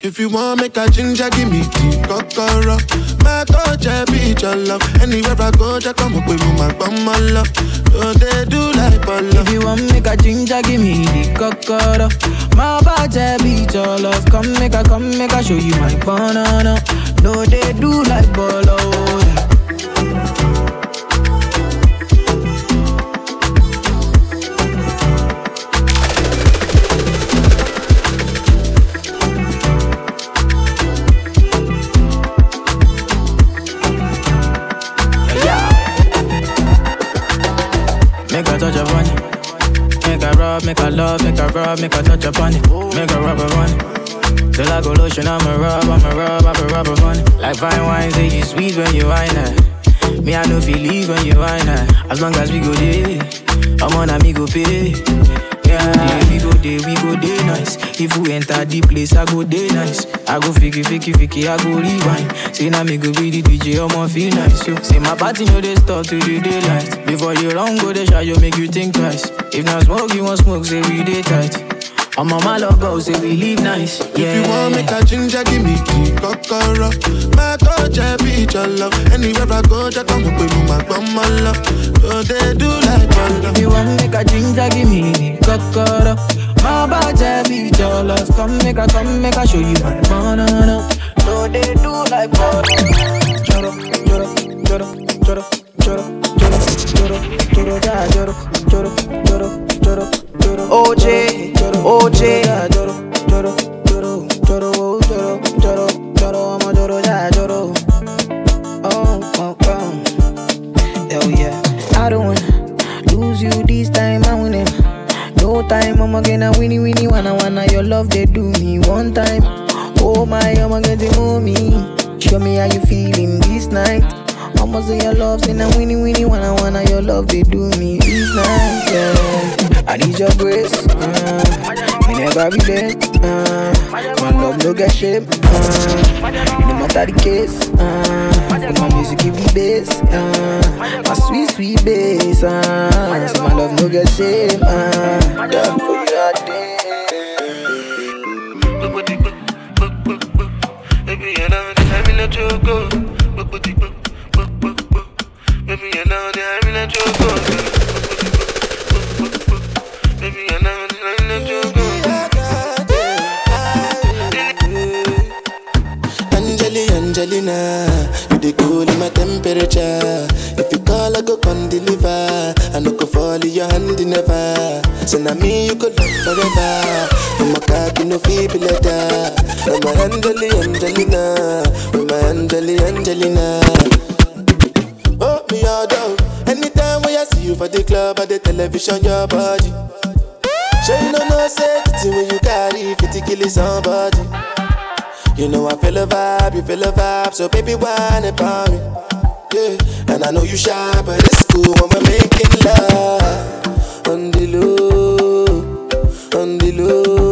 If you want make a ginger, give me the kokoro. My I be your love. Anywhere I go, just come up with my bum, love. So they do like love. If you want make a ginger, give me the kokoro. My body be your love. Come make a, come make a show you my banana. No, they do like bolo. Make Make a a love, make a rub, make a touch upon it. Make a rub upon. Till I go lotion, I'ma rub, I'ma rub, I'ma rub upon it. Like fine wine, say you sweet when you wine it. Me, I know feel leave when you wine it. As long as we go there, I'm on a me go pay. Yeah, we go there, we go there nice. If we enter the place, I go there nice. I go fiki, fiki, fiki, I go rewind. Say now me go be the DJ, I'ma feel nice. Yo. Say my party know they start to the daylight. Before you run, go the shot, you make you think twice. If not smoke, you want smoke, say we day tight. I'm on my love go, say we live nice. Yeah. If you want make a ginger, give me the kokoro. My I be your love. Anywhere I go, just come up with my my love. So they do like love. If you want make a ginger, give me kokoro. My body be your love. Come make a, come make a show you my banana. No, they do like choro, choro, choro, choro, choro, shame. Uh, no matter the case. Uh, my music give me bass. Uh, my sweet sweet bass. Uh, so my love no get shame. Television, your body. Sure you know no safety when you carry 50 kill somebody. You know I feel a vibe, you feel a vibe, so baby whine about me. Yeah, and I know you shy, but it's cool when we're making love on the low, on the low,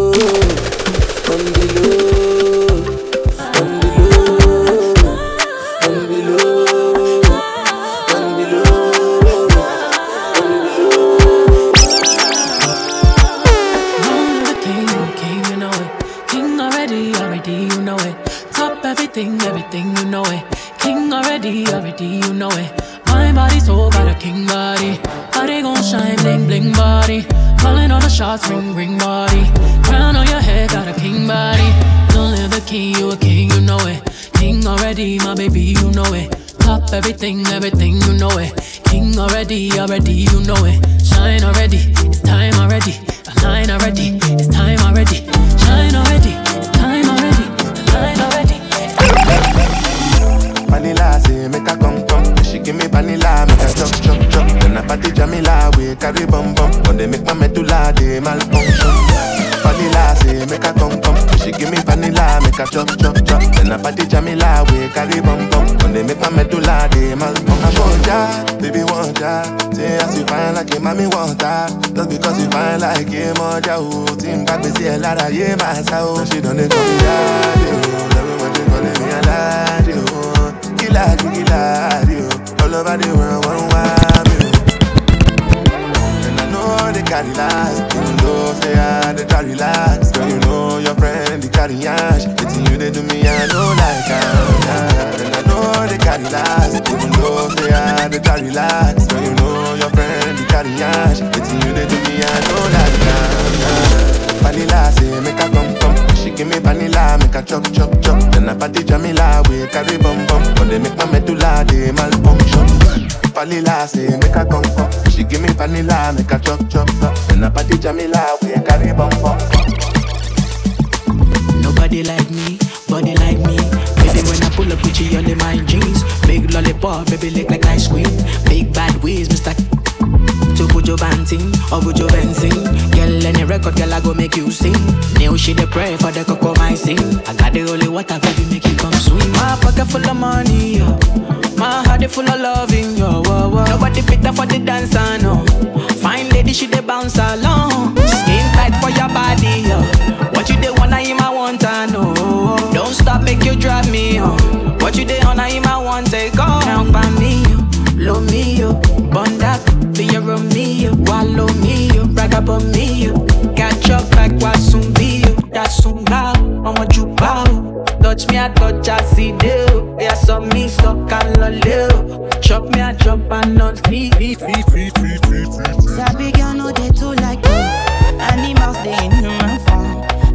oh. All over the world, one wild, carry last. Even though say I dey try relax, girl you know your friend the carry ash. It's you they do me, I know like ah. And I know they carry last, even though they are they carry last. So you know your friend they carry ash. It's you they do me, I know like ah. Vanilla say make a come. She give me vanilla, make a chop chop chop. Then I party Jamila, we carry bum bum. When they make my medulla, they malfunction. Vanilla say make a come come. She give me vanilla, make a chop chop chop. Then I party Jamila, we carry bum bum. Nobody like me, body like me. Baby, when I pull up Gucci on the my jeans, big lollipop, baby, lick like ice cream. Big bad ways, Mr. Put your banting or put your benzine. Girl, any record, girl, I go make you sing. Now she the pray for the cocoa my sing. I got the holy water, baby, make you come swim. My pocket full of money, yo. My heart is full of loving, yo. Whoa, whoa. Nobody better for the dancer, no. Fine lady, she the bounce along. Skin tight for your body, yo. What you dey wanna him, I want to know. Don't stop, make you drive me on. What you dey on, I him, I want eh, take on. Down by me, yo. Lo mío, bonda, be a Romeo, wallow me, yo. brag about me, yo. Catch up like Wasumbio, that's Sungao, I'm a jubao. Touch me, I touch, I see you. Yeah, so me, so can loleo. Chop me, I chop, and not free, free, free, free, free, free, free. Sabi girl no dey too like work. Animals dey in human form.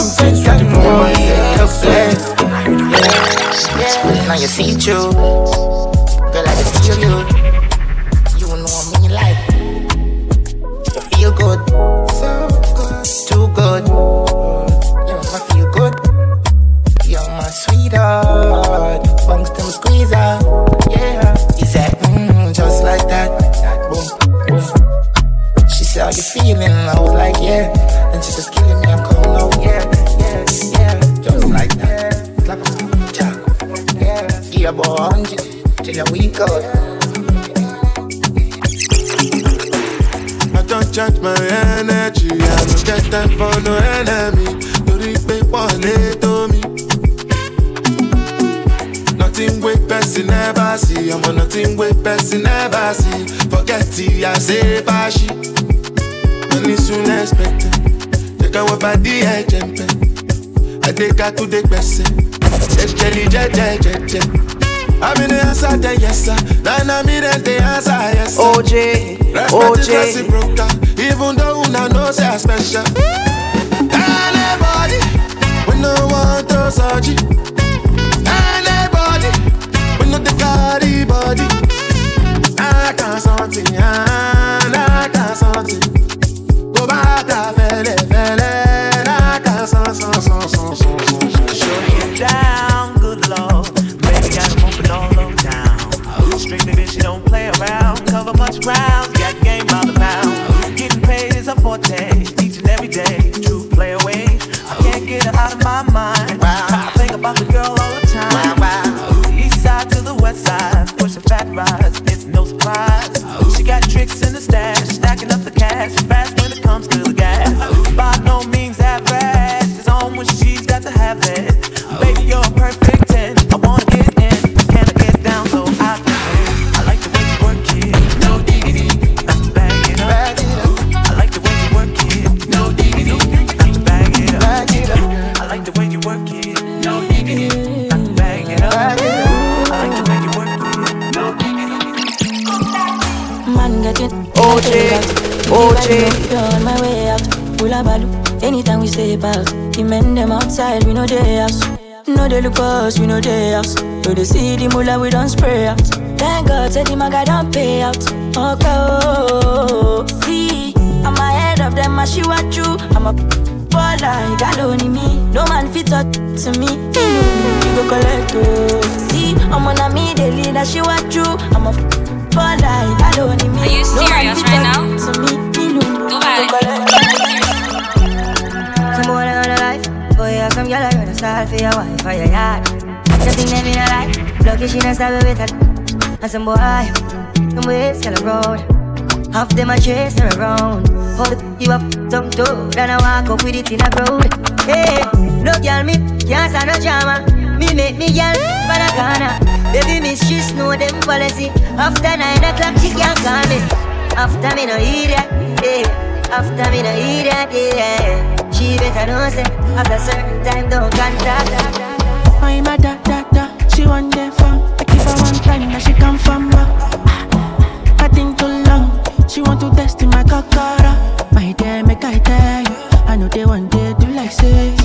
Head. I. Yeah, now you see through. Girl, I just feel you. You Jẹ́ ká wọ bàdí ẹ̀jẹ̀ ń pẹ́. Adéka tó dé gbẹ̀sẹ̀. Jẹ́jẹ́lì jẹ́jẹ́ jẹ́jẹ́. Àmì ni answer the yes sir. Nana mi dem dey answer yes sir. OJ, OJ. even though una know say I special. Anybody, we no want to surgery. Anybody, we no the carry body. I can't something, I can't something. Go back we know house. No they look for us, we know they house. No they see the mullah, we don't spray out. Thank God, say the maga don't pay out. Okay, oh, see, I'm ahead of them, I she what you. I'm a baller, you got only me. No man fit up to me. You go collect, oh. See, I'm on a me, they lead, I she what you. I'm a baller, you got only me. Are you no man fit right now? To me, you Go Boy, some girl I gonna start for your wife or your yard. Something them in a life. Lucky she not start with it. And some boy, some ways girl road. Half them a chase her around. Hold you up, some toe. Then I walk up with it in a crowd. Hey, no girl me can't stand no drama. Me make me girl for the corner. Baby miss she know them policy. After nine o'clock she can't call me. After me no eat that, yeah. After me no eat that, yeah. She better know say after certain time don't contact. I'm a da da. She want them from. I give her one time, now she come from back. Ah, I think too long. She want to test in my kakara. My dear, make I tell you. I know they want day do like say.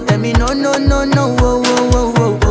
Tell me no, no, no, no, oh, oh, oh, oh,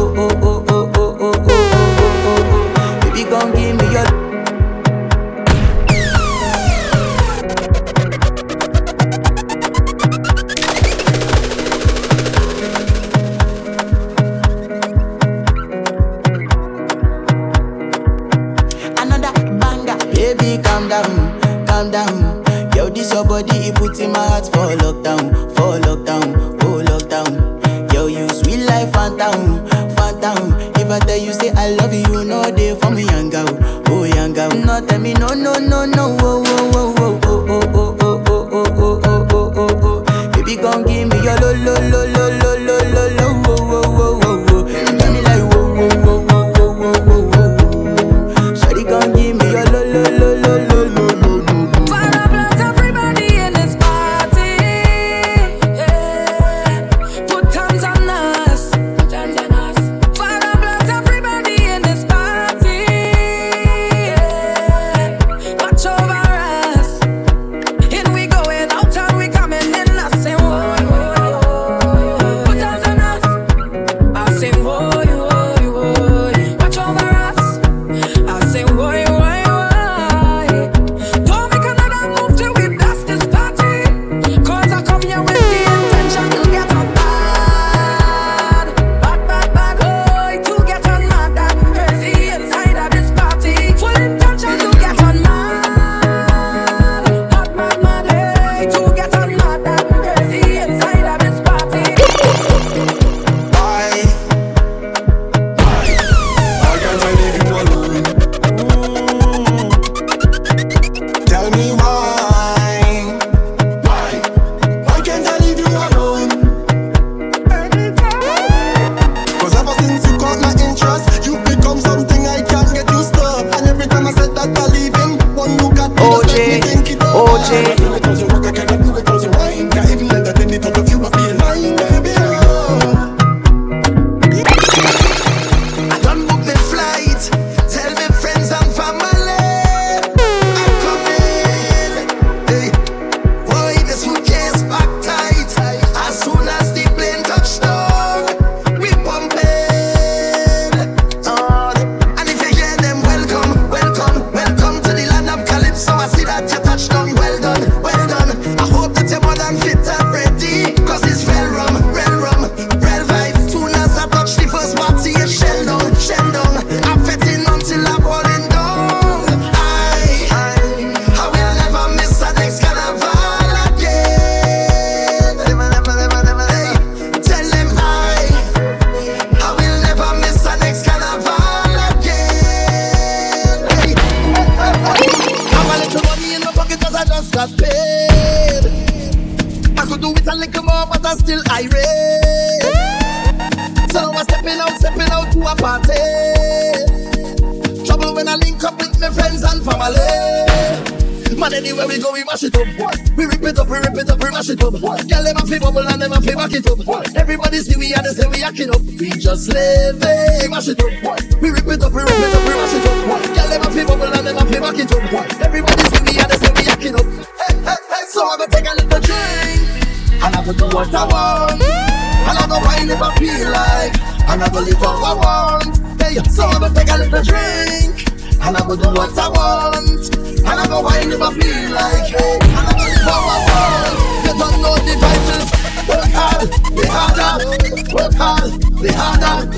just got paid. I could do it a little more, but I'm still irate. So now I'm stepping out, stepping out to a party. Trouble when I link up with my friends and family. Man, anywhere we go, we mash it up. We rip it up, we rip it up, we mash it up. Girl, them a fi bubble and them a fi back it up. Everybody see we and they say we acting up. We just live it, mash it up. We rip it up, we rip it up, we mash it up. Girl, them a fi bubble and them a fi back it up. Everybody see we and they say we acting up. Hey, hey, hey, so I'm gonna take a little drink and I'm gonna do what I want. And I'm gonna wine if I feel like, and I'm gonna live how I want. Hey, so I'm gonna take a little drink. And I go do what I want. And I go wine if feel like it And I go live how I want You don't know the titles. Work hard, harder. Work hard, be harder.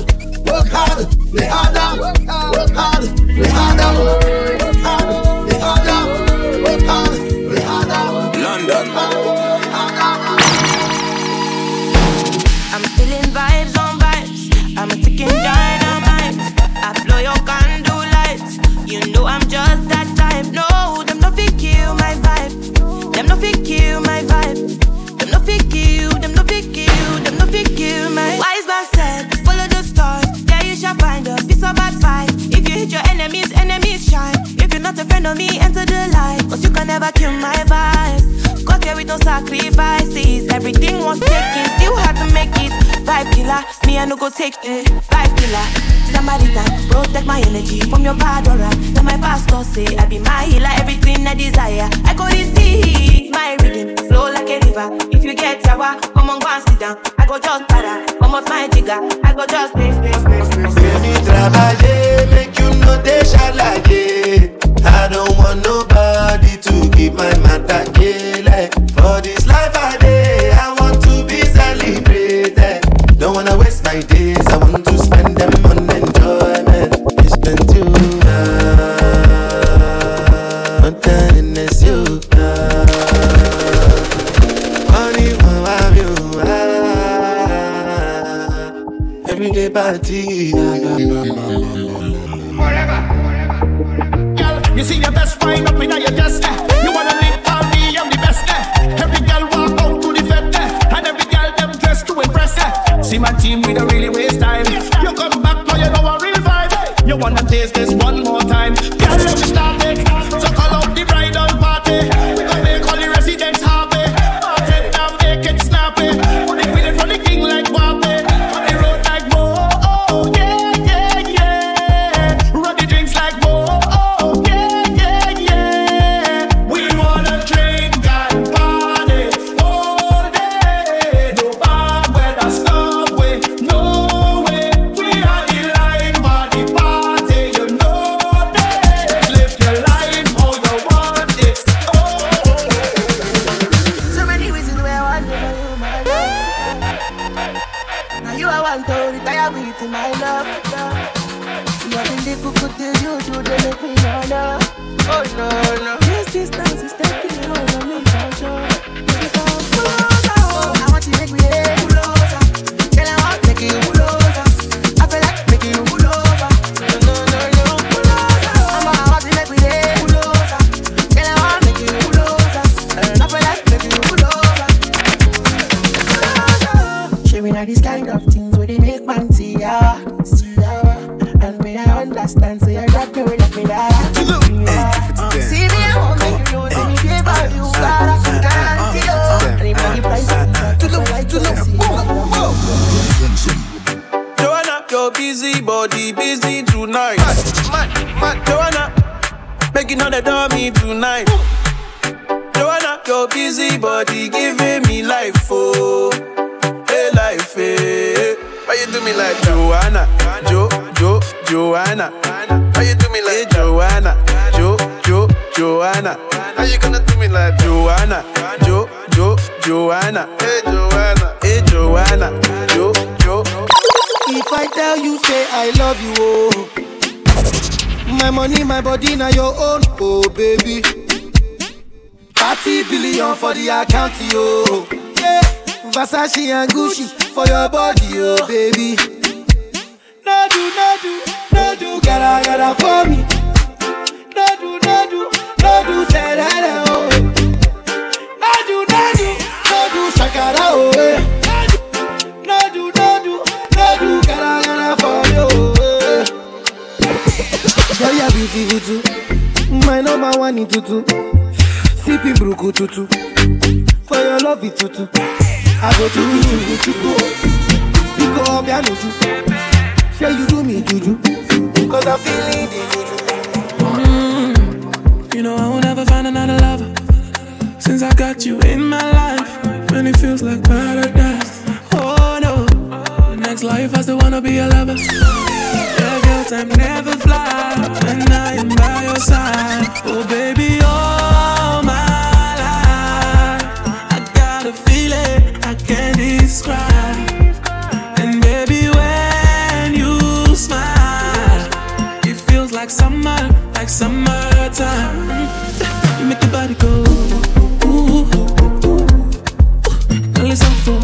Work hard, harder. Work hard, harder. Work hard, Them no fit kill. Them no fit kill. Them no fit kill my. Wise man said, follow the stars. Yeah, you shall find a piece of advice. If you hit your enemies, enemies shine. If you're not a friend of me, enter the light. Cause you can never kill my vibe. Got here with no sacrifices. Everything was taken, still had to make. Vibe killer, me I no go take eh, it. Vibe killer, somebody time protect my energy from your bad aura. Now my pastor say I be my healer, everything I desire. I go receive my rhythm, flow like a river. If you get sour, come on go and sit down. I go just para, come off my jigger. I go just stay, stay, stay, stay. Baby, trabaje, make you no dey shalaye. I don't want nobody to keep my matter kele. Party. Girl, you see your best wine up in your chest. Eh. You wanna live for me, I'm the best. Eh. Every girl walk out to the fete, eh. and every girl them dress to impress. Eh. See my team, we don't really waste time. You come back, now you know a real vibe. You wanna taste this one thirty billion for the account yo. Yeah. Versace and Gucci for your body yo, baby. No do, no do, no do, gotta, gotta for me. No do, no do, no do, say that oh. No do, no do, no do, shakara oh. No do, no do, no do, gotta, gotta for me oh. Girl, you're beautiful too. My number one in tutu. Sipping bruku tutu. For your love it tutu. I go to you, you, you, you go up nuju. Say you do me juju. Cause I'm feeling the juju. Mm, you know I will never find another lover. Since I got you in my life, when it feels like paradise. Oh no, next life I still wanna be a lover. Yeah, girl, time never flies, and I am by your side. Oh baby, summer, like summertime. You make your body go. Ooh. Girl, it's all for you.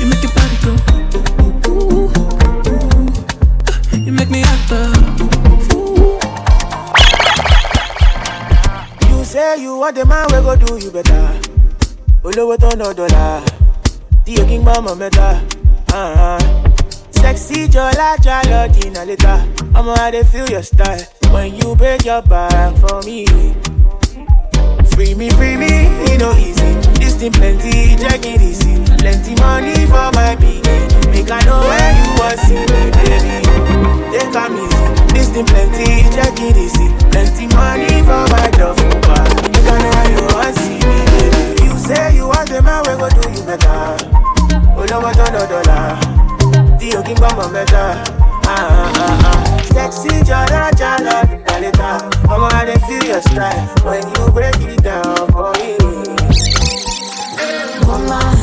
You make your body go. Ooh. You make me the fool. You say you want the man we go do you better. Olówó tó ná dọ́là, tí o kí ń. Sexy jọlá jálọ dínà létà. Ọmọ I dey feel your style when you break your back for me. Free me, free me, e no easy. This thing plenty, check it easy. Plenty money for my pikin. Make I know where you wan see me, baby. Take am easy. This thing plenty, check it easy. Plenty money for my oh, duffel bag. Make I know where you wan see me, baby. You say you want the man we go do you better. Olówó tó ná dọ́là, tí o kí ń gbọ́ mẹ́ta. Sexy jọlá jálọ dínà létà. Ọmọ feel your style when you break it down for me. Woman,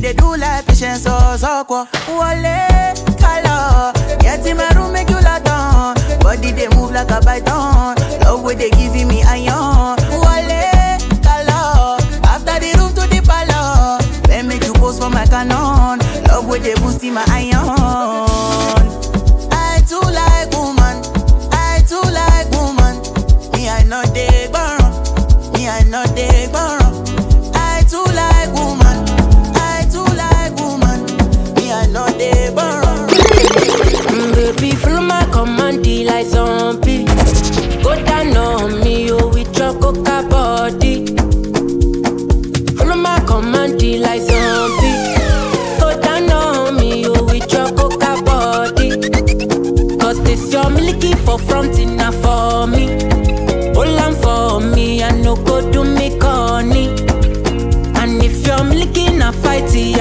They do like patience or soko. Wale color. Get in my room make you lot on. Body they move like a python. Love where they giving me iron. Wale color. After the room to the palace. Then make you post for my canon. Love where they boosting my iron.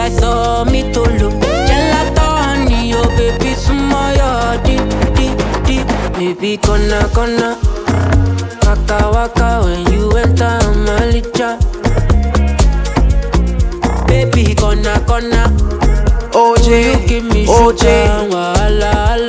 Fighty, I saw me to look. Gelato honey, oh baby, sumo yo di di di. Baby, gonna gonna. Waka waka when you enter my licha. Baby, gonna gonna. OJ, you give me OJ. sugar, wahala, wahala.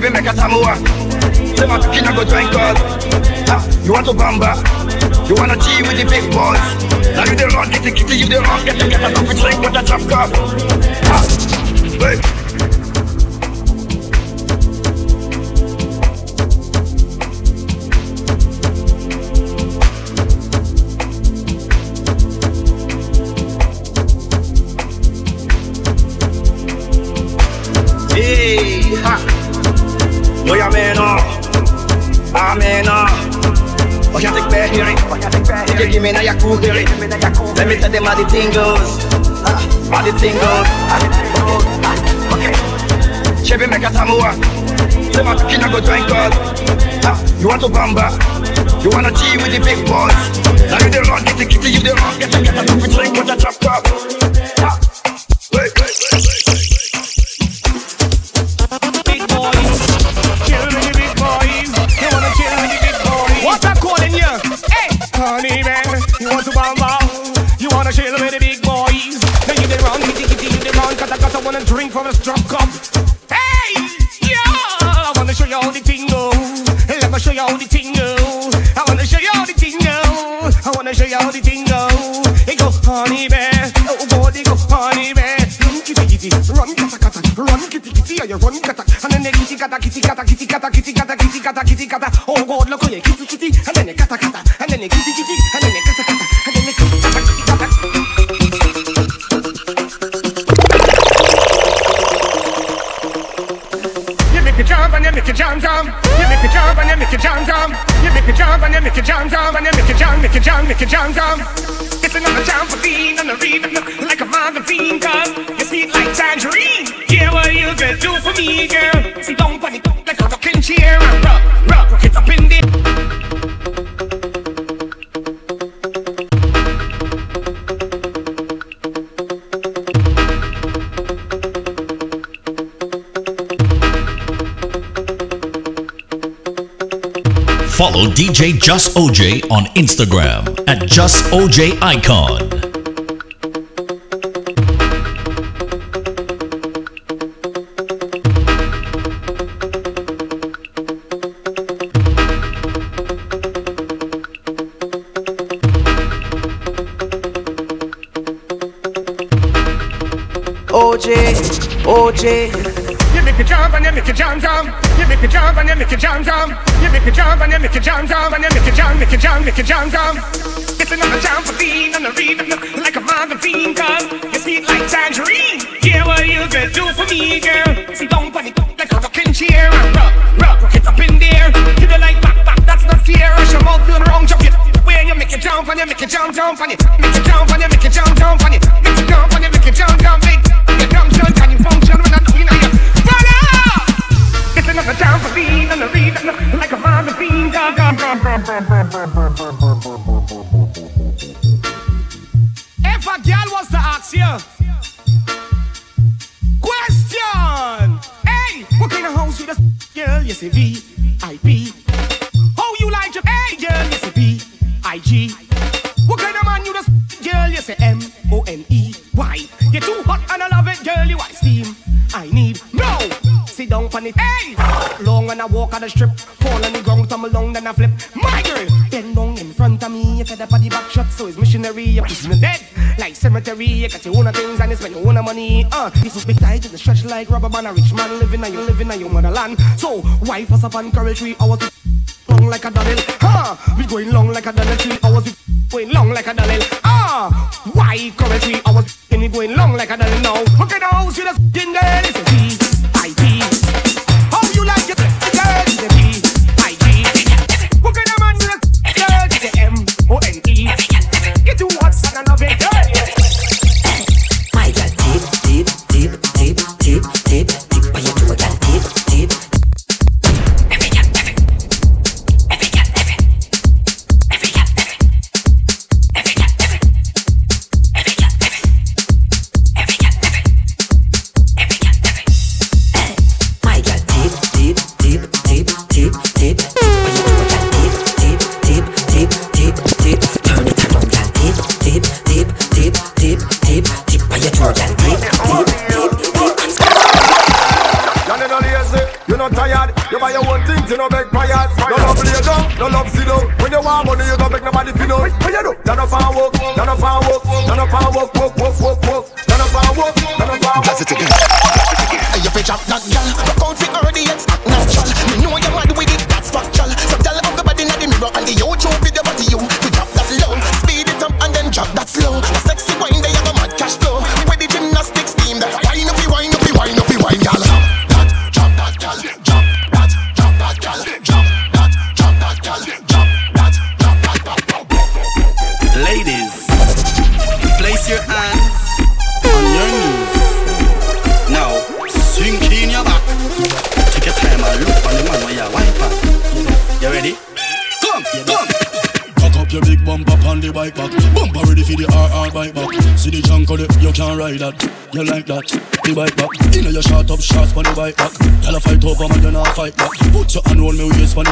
Chevy make a tamua Say my kina go drink God. Ah, You want to bamba? You wanna G with the big boys? Now you the run, get the kitty, you the run Get the get a coffee drink with a drop cup. Ah, Hey, you give me na jag kugeri Let me tell them how the thing goes Ah, How the thing goes Ah, Okay Chevy make a tamua Say my kina go drink God Ah, You want to bamba You wanna G with the big boys Now you the run, get the kitty, you the run Get the get coffee drink with a drop cup wanna chill with the big boys? Now you the run, kitty kitty, you the run, cause I got I wanna drink from a drop cup. Hey, yeah, I wanna show you how the thing go. Let me show you how the thing go. I wanna show you how the thing go. I wanna show you how the thing go. It go, honey man, oh, oh boy, it go, honey man. Run kitty kitty, run kata kata, run kitty kitty, yeah, you run kata, and then the kitty kata kitty kata kitty kata kitty kata kitty kata kitty kata. Oh God, look at you, kitty kitty, and then the kata kata, and then the kitty kitty, and then make me jump jump. You make me jump and you make me jump jump and you make me jump, make me jump, make me jump jump. It's another being on the rhythm like a magazine girl. You sweet like tangerine. Yeah, what you gonna do for me, girl? See, don't panic like a rocking chair. Rock, rock, rock it up in the. Follow DJ JusOj on Instagram at JusOjIcon. OJ, OJ. You make a jump and you make a jump jump. You make a jump and you make a jump jump. You make me jump and you make me jump, jump and you make me jump, make me jump, make me jump, jump. It's another jump for teen and a rhythm like a magazine gun. You sweet like tangerine. Yeah, what you gonna do for me, girl? See, don't panic like a rocking chair. Rock, rock, rock it's up in there. You don't like back, back, that's not fair. Rush your mouth, do the wrong, jump it. When you make it jump and you make it jump, jump and you make it jump and you. rubber band, a rich man living on you, living on your motherland. So, wife us up on courage, three hours.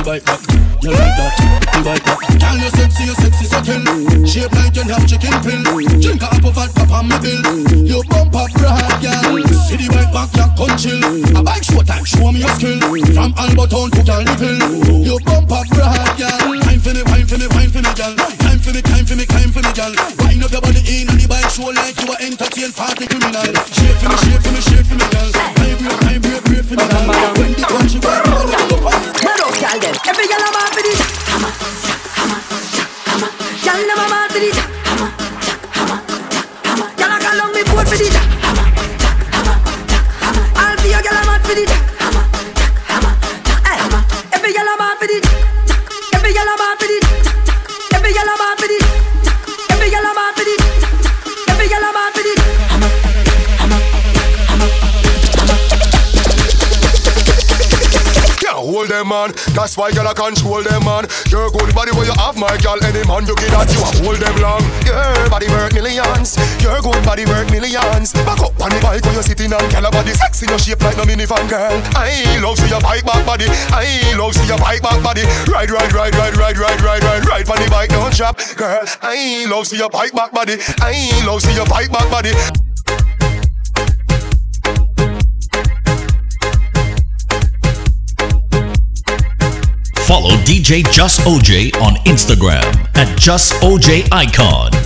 bite back, you like that, you like? back. Girl, you sexy, you sexy satin, shape like you have chicken pin. Drink a apple pop on me bill, you bump up broad, girl. See the white back, you come chill. A bike short time, show me your skill. From Alberton to Caliphil, you bump up broad, girl. Time for me, wine for me, wine for me, girl. Time for me, time for me, time for me, girl. Wind up your body in on the bike show like you are entertained party criminal. Shape for me, That's why girl I control them man. Your good body where you have my girl. Any man you get that, you I hold them long. Your body worth millions. Your good body worth millions. Back up on the bike where you sitting on. Girl a body sexy your shape like no minivan girl. I love see your bike back body. I love see your bike back body. Ride ride ride ride ride ride ride ride ride on the bike don't drop girl. I love see your bike back body. I love see your bike back body. DJ JusOj on Instagram at JusOjIcon.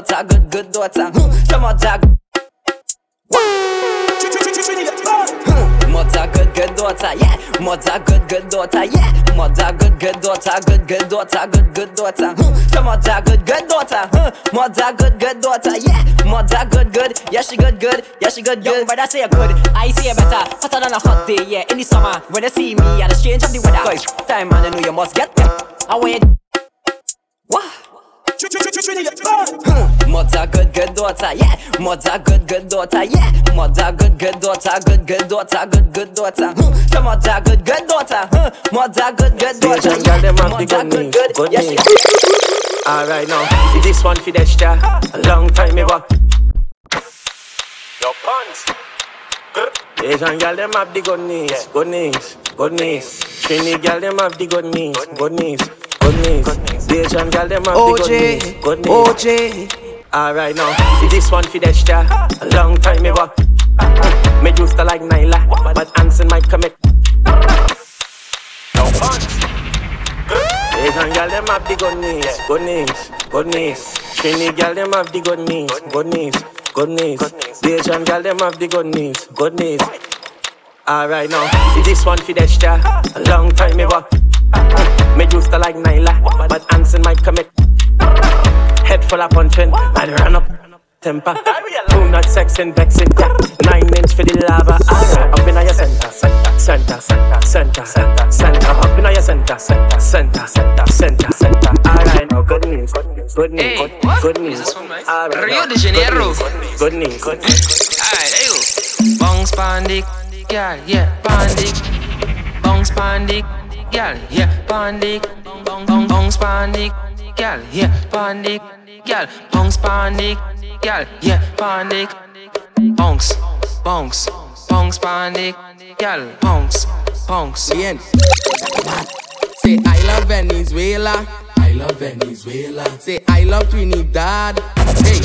Daughter, good, good daughter. Hmm. Some mother. Mother good, good daughter, yeah. Mother good, good daughter, yeah. Mother good, good daughter, good, good daughter, good, good daughter. Hmm. Some mother good, good daughter, huh? Mother good, good daughter, yeah. Mother good, good, yeah she good, good, yeah she good, good. But I say a good, I say a better, hotter than a hot day, yeah. In the summer, when they see me, I the change of the weather. Cause time man, I know you must get them. I want you. What? Mother good, good daughter, yeah. Mother good, good daughter, yeah. Mother good, good daughter, good, good daughter, good, good daughter. Hmm. So mother good, good daughter, huh? Mother good, good daughter, Asian girl, them have the Mother good good, good, good yeah Alright now, this one for the extra. A long time ago. Your pants. Asian girl, them have the good knees, good knees, good knees. Trini girl, them have the good knees, good knees, good knees. The Asian girl, them have the good good. OJ. Alright now, this one for the extra. A long time ago. Me used to like Nyla, but Anson might commit. No pants. Asian girl them have the good knees, good knees, good knees. Trini girl them have the good knees, good knees, good knees. The Asian girl them have the good knees, good knees. Alright now, this one for the extra. A long time ago. Me used to like Nyla, but Anson might commit. Head full of punching, I'd run up temper. Two not sexing, vexing, yeah. Nine inch for the lava. Alright, up in your center, center, center, center, center, center, center. Up in your center, center, center, center, center, center. Alright, now good news, good news, good news, good news. Alright, Rio de Janeiro. Good news, good news. Alright, go. Bounce pandic, girl, yeah, pandic. Bounce pandic, girl, yeah, pandic. Bong bong bounce pandic, girl, yeah, pandic. Girl, bounce pandic, girl, yeah, pandic. Bounce, bounce, bounce pandic, girl, bounce, bounce. Bien. Say I love Venezuela. I love Venezuela. Say I love Trinidad. Hey,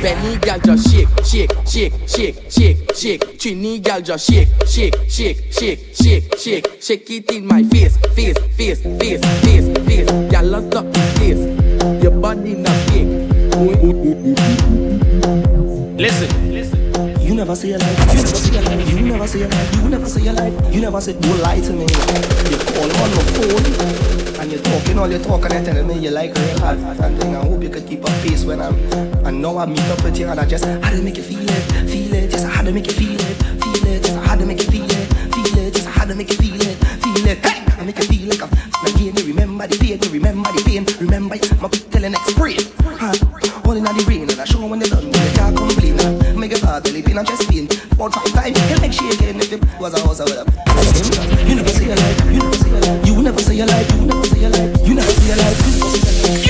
Benny girl just shake, shake, shake, shake, shake, shake. Trini girl just shake, shake, shake, shake, shake, shake. Shake it in my face, face, face, face, face, face. Girl, lock up the place. Never say your life. You never say your life. You never say your life. You never say your life. You never say don't lie to me. You call on the phone and you're talking all your talk and you're telling me you like real hard and thing. I hope you could keep up pace when I'm. And now I meet up with you and I just had to make you feel it, feel it. Just I had to make you feel it, feel it. Just I had to make you feel it, feel it. Just I had to make you feel it, feel it. Hey, I make you feel like I'm again. You remember the pain, you remember the pain. Remember I'm telling next brain. Huh? All in the rain heart belly pain and chest pain. About five times, you make shaking if it was a house or whatever. You never say your life. You never say your life. You never say your life. You never say your life. You never say your life. You never say your life.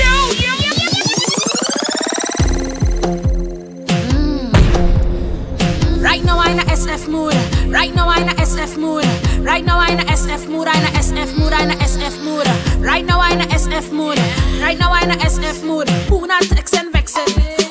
Mm. Right now I'm in a SF mood. Right now I'm in a SF mood. Right now I'm in a SF mood. I'm in a SF mood. I'm in a SF mood. Right now I'm in a SF mood. Right now I'm in a SF mood. Who not texting vexing?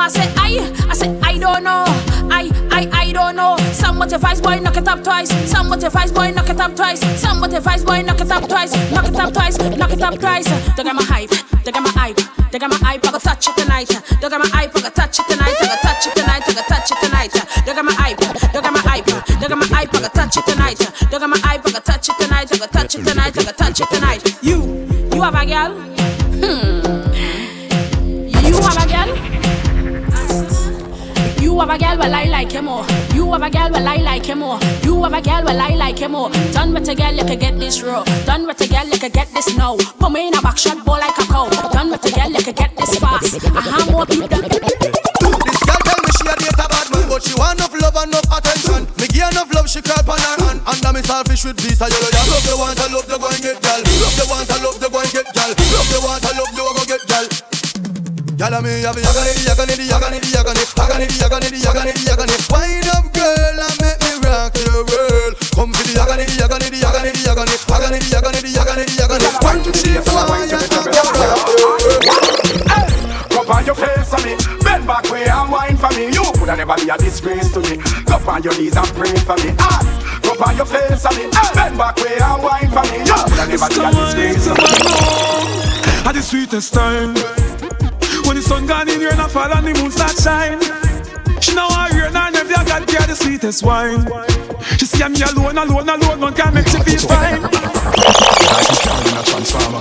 Know. I say I, I say I don't know. I, I, I don't know. Some with vice boy, knock it up twice. Some with vice boy, knock it up twice. Some with vice boy, knock it up twice. Knock it up twice, knock it up twice. They got my hype, they got my hype, they got my hype. I go touch it tonight. They got my hype, I go touch it tonight. I go touch it tonight. I go touch it tonight. They got my hype, they got my hype, they got my hype. I go touch it tonight. They got my hype, I go touch it tonight. I go touch it tonight. I go touch it tonight. You, you have a girl? Have a girl, well I like him more. You have a girl, well I like him more. You have a girl, well I like him more. Done with a girl, you can get this raw. Done with a girl, you can get this now. Put me in a back shot, ball like a cow. Done with a girl, you can get this fast. I have more people. This girl tell me she a date a bad man, but she want enough love and enough attention. Me give enough love, she call on her hand Under me selfish with visa yellow yeah. Love the want, I love the go and get gal Love the want, I love the go and get gal Love the want, I love the go get gal Yalla me have yagan it, yagan it, yagan it, yagan it, yagan it, yagan it, yagan it, yagan it. Wind up, girl, and make me rock your world. Come to the yagan it, yagan it, yagan it, yagan it, yagan it, yagan it, yagan it, yagan it. One, two, three, four, and rock Up on your face for me, bend back way and wine for me. You coulda never be a disgrace to me. Go on your knees and pray for me. Ah up on your face for me. Bend back way and wine for me You coulda never be a disgrace to me. love At the sweetest time when the sun gone in here and I fall and the moon start shine She know I hear now never got care the sweetest wine She see me alone, alone, alone, none can make she feel fine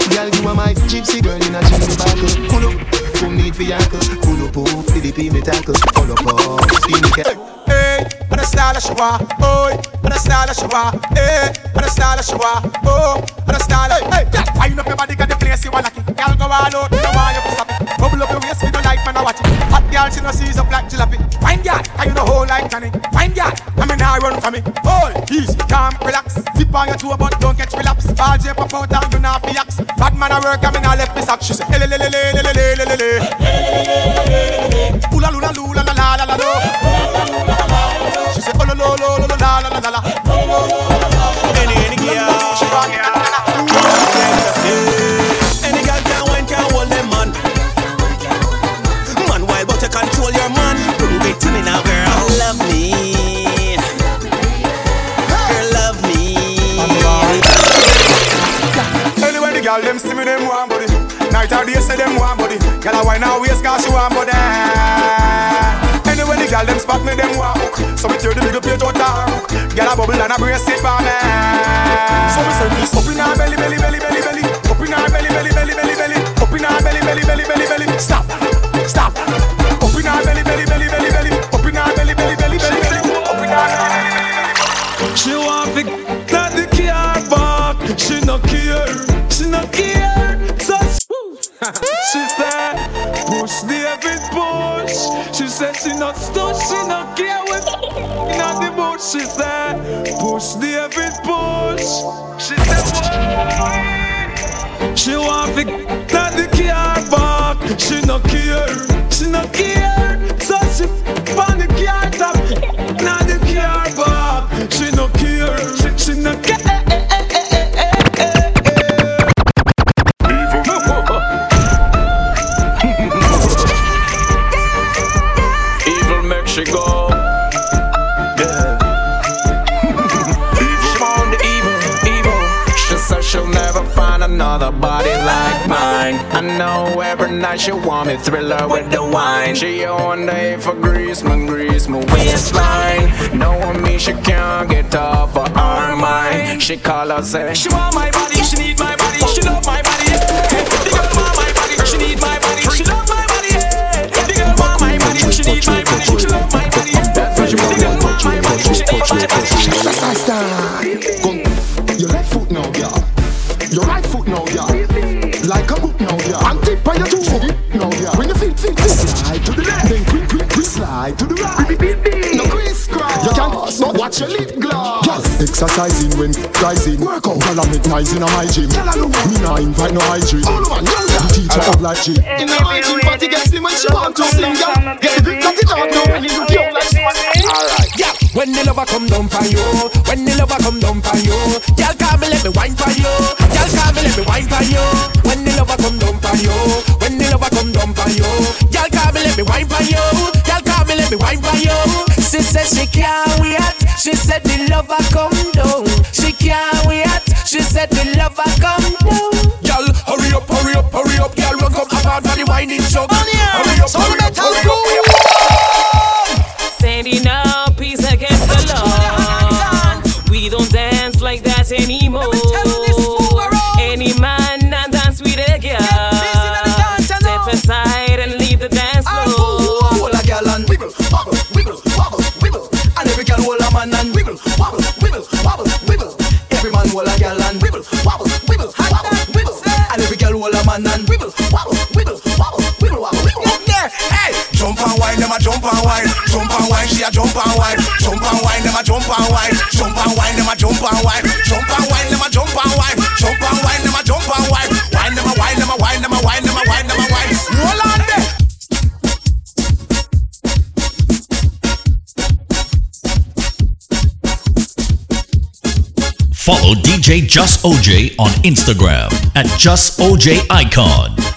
Girl, you are my gypsy girl in a gypsy buckle. Pull up, come need for yankle. Pull up, oh, up, PDP me tackle. Pull up, oh, up, steam me cat. Hey, what a style of showa, oh, what a style of showa, hey, what a style of showa, oh, what a style of, hey, yeah. Wind up your body, got the place you wanna kick. Girl, go all out, no why you stop girl, she no sees up like jalopy. Fine girl, can you know whole like Johnny? Fine girl, I mean I run for me. Hold, easy, calm, relax. Zip on your toe, but don't catch relapse. Ball J pop out and you not fi ax. Bad man I work, I mean I left me sack. She say, le le le le le le le le le. Ooh la lula lula la la la la la. Or day, say them want body. Girl a wine her waist 'cause she want body. Anyway, the girl them spot me, them want hook. So me tear the bigger page out her hook. Girl a bubble and a brace it for me. So me say this up in her belly, belly, belly, belly, belly. Up in her belly, belly, belly, belly, belly. Up in her belly, belly, belly, belly, belly. Stop. She said, push the David push. She said she not stuck, she not care with Inna the bush She said, push David push. She said, what? She want to get the car back. She no care, she no care every night she want me thriller with the wine. She on day for grease, my grease, my waistline. Knowing me, she can't get off of her mind. She call her say, She want my body, she need my body, she love my body. Yeah. The girl my body, she need my body, she love my body. Yeah. The girl want my body, she need my body, she love my body. Yeah. The girl want my body, she need my body. Exercise time. Come, girl. And on two foot now. When you feel, feel, feel. Slide to the left, then quick, quick, quick. Slide to the right. No crisscross. You can't pass, no watch your lip gloss. Yes, exercising when rising. Work out. Girl, I make nice in my gym. Me nah invite no hygiene. The teacher up like G. In the hygiene party, get slim when she want to sing, girl. Get the grip, got it out now, and you look young like she was Alright, yeah. When the lover come down for you, when the lover come down for you, girl call me let me wine for you, girl call me let me wine for you. When the lover come down for you, when the lover come down for you, girl call me let me wine for you, girl call me let me wine for you. She said she can't wait. She said the lover come down. She can't wait. She said the lover come down. Girl, hurry up, hurry up, hurry up, girl, run come up on the whining jug. And wine, them a jump and wine, jump and wine, she a jump and wine, jump and wine, them a jump and wine, jump and wine, them a jump and wine, jump and wine, them a jump and wine, jump and wine, them a jump and wine, wine them a wine, them a wine, them a wine, them a wine, them a wine. Roll on there. Follow DJ JusOj on Instagram at JusOjIcon.